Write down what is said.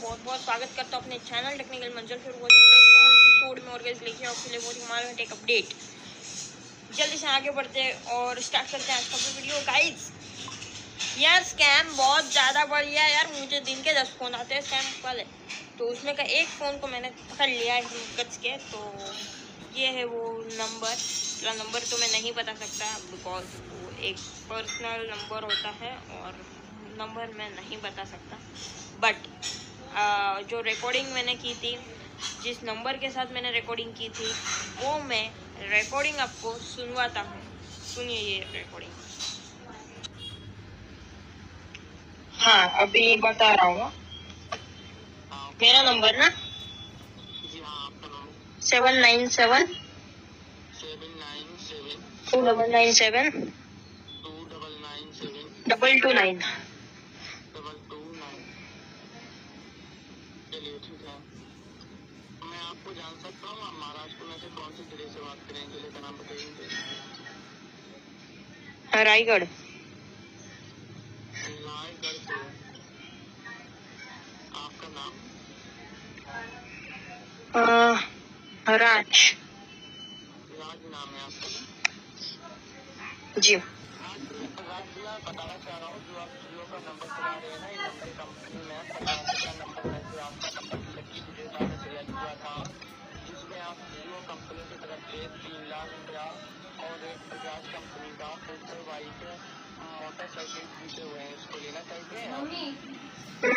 बहुत बहुत स्वागत करता हूँ अपने चैनल टेक्निकल मंजल फिर ही एपिसोड में और गैस लेके आपके लिए वो हमारे एक अपडेट जल्दी से आगे बढ़ते हैं और स्टार्ट करते हैं आज का वीडियो गाइस यार स्कैम बहुत ज़्यादा बढ़ गया यार। मुझे दिन के दस फ़ोन आते हैं स्कैम वाले। तो उसमें का एक फ़ोन को मैंने पकड़ लिया है गच के। तो ये है वो नंबर पूरा नंबर तो मैं नहीं बता सकता बिकॉज़ वो एक पर्सनल नंबर होता है और नंबर मैं नहीं बता सकता। बट जो रिकॉर्डिंग मैंने की थी जिस नंबर के साथ मैंने रिकॉर्डिंग की थी वो मैं रिकॉर्डिंग आपको सुनवाता हूँ। सुनिए ये रिकॉर्डिंग हाँ अभी बता रहा हूँ। मेरा नंबर ना? हाँ seven nine seven seven nine seven two double nine seven two double nine seven double two nine चलिए ठीक है। मैं आपको जान सकता हूँ आप महाराष्ट्र में से कौन सी ज़िले से बात करें ज़िले का नाम बताइए। रायगढ़। रायगढ़ से। आपका नाम? राज। राज नाम है आपका। जी। बताना चाह रहा हूँ जो आप जियो का नंबर चला रहे हैं कंपनी में पचास का नंबर है जो आपका नंबर लकी ने सिलेक्ट किया था जिसमें आप जियो कंपनी की तरफ़ से तीन लाख रुपया और एक बजाज कंपनी का फ़िल्टर बाइक मोटरसाइकिल जीते हुए हैं इसको लेना चाहिए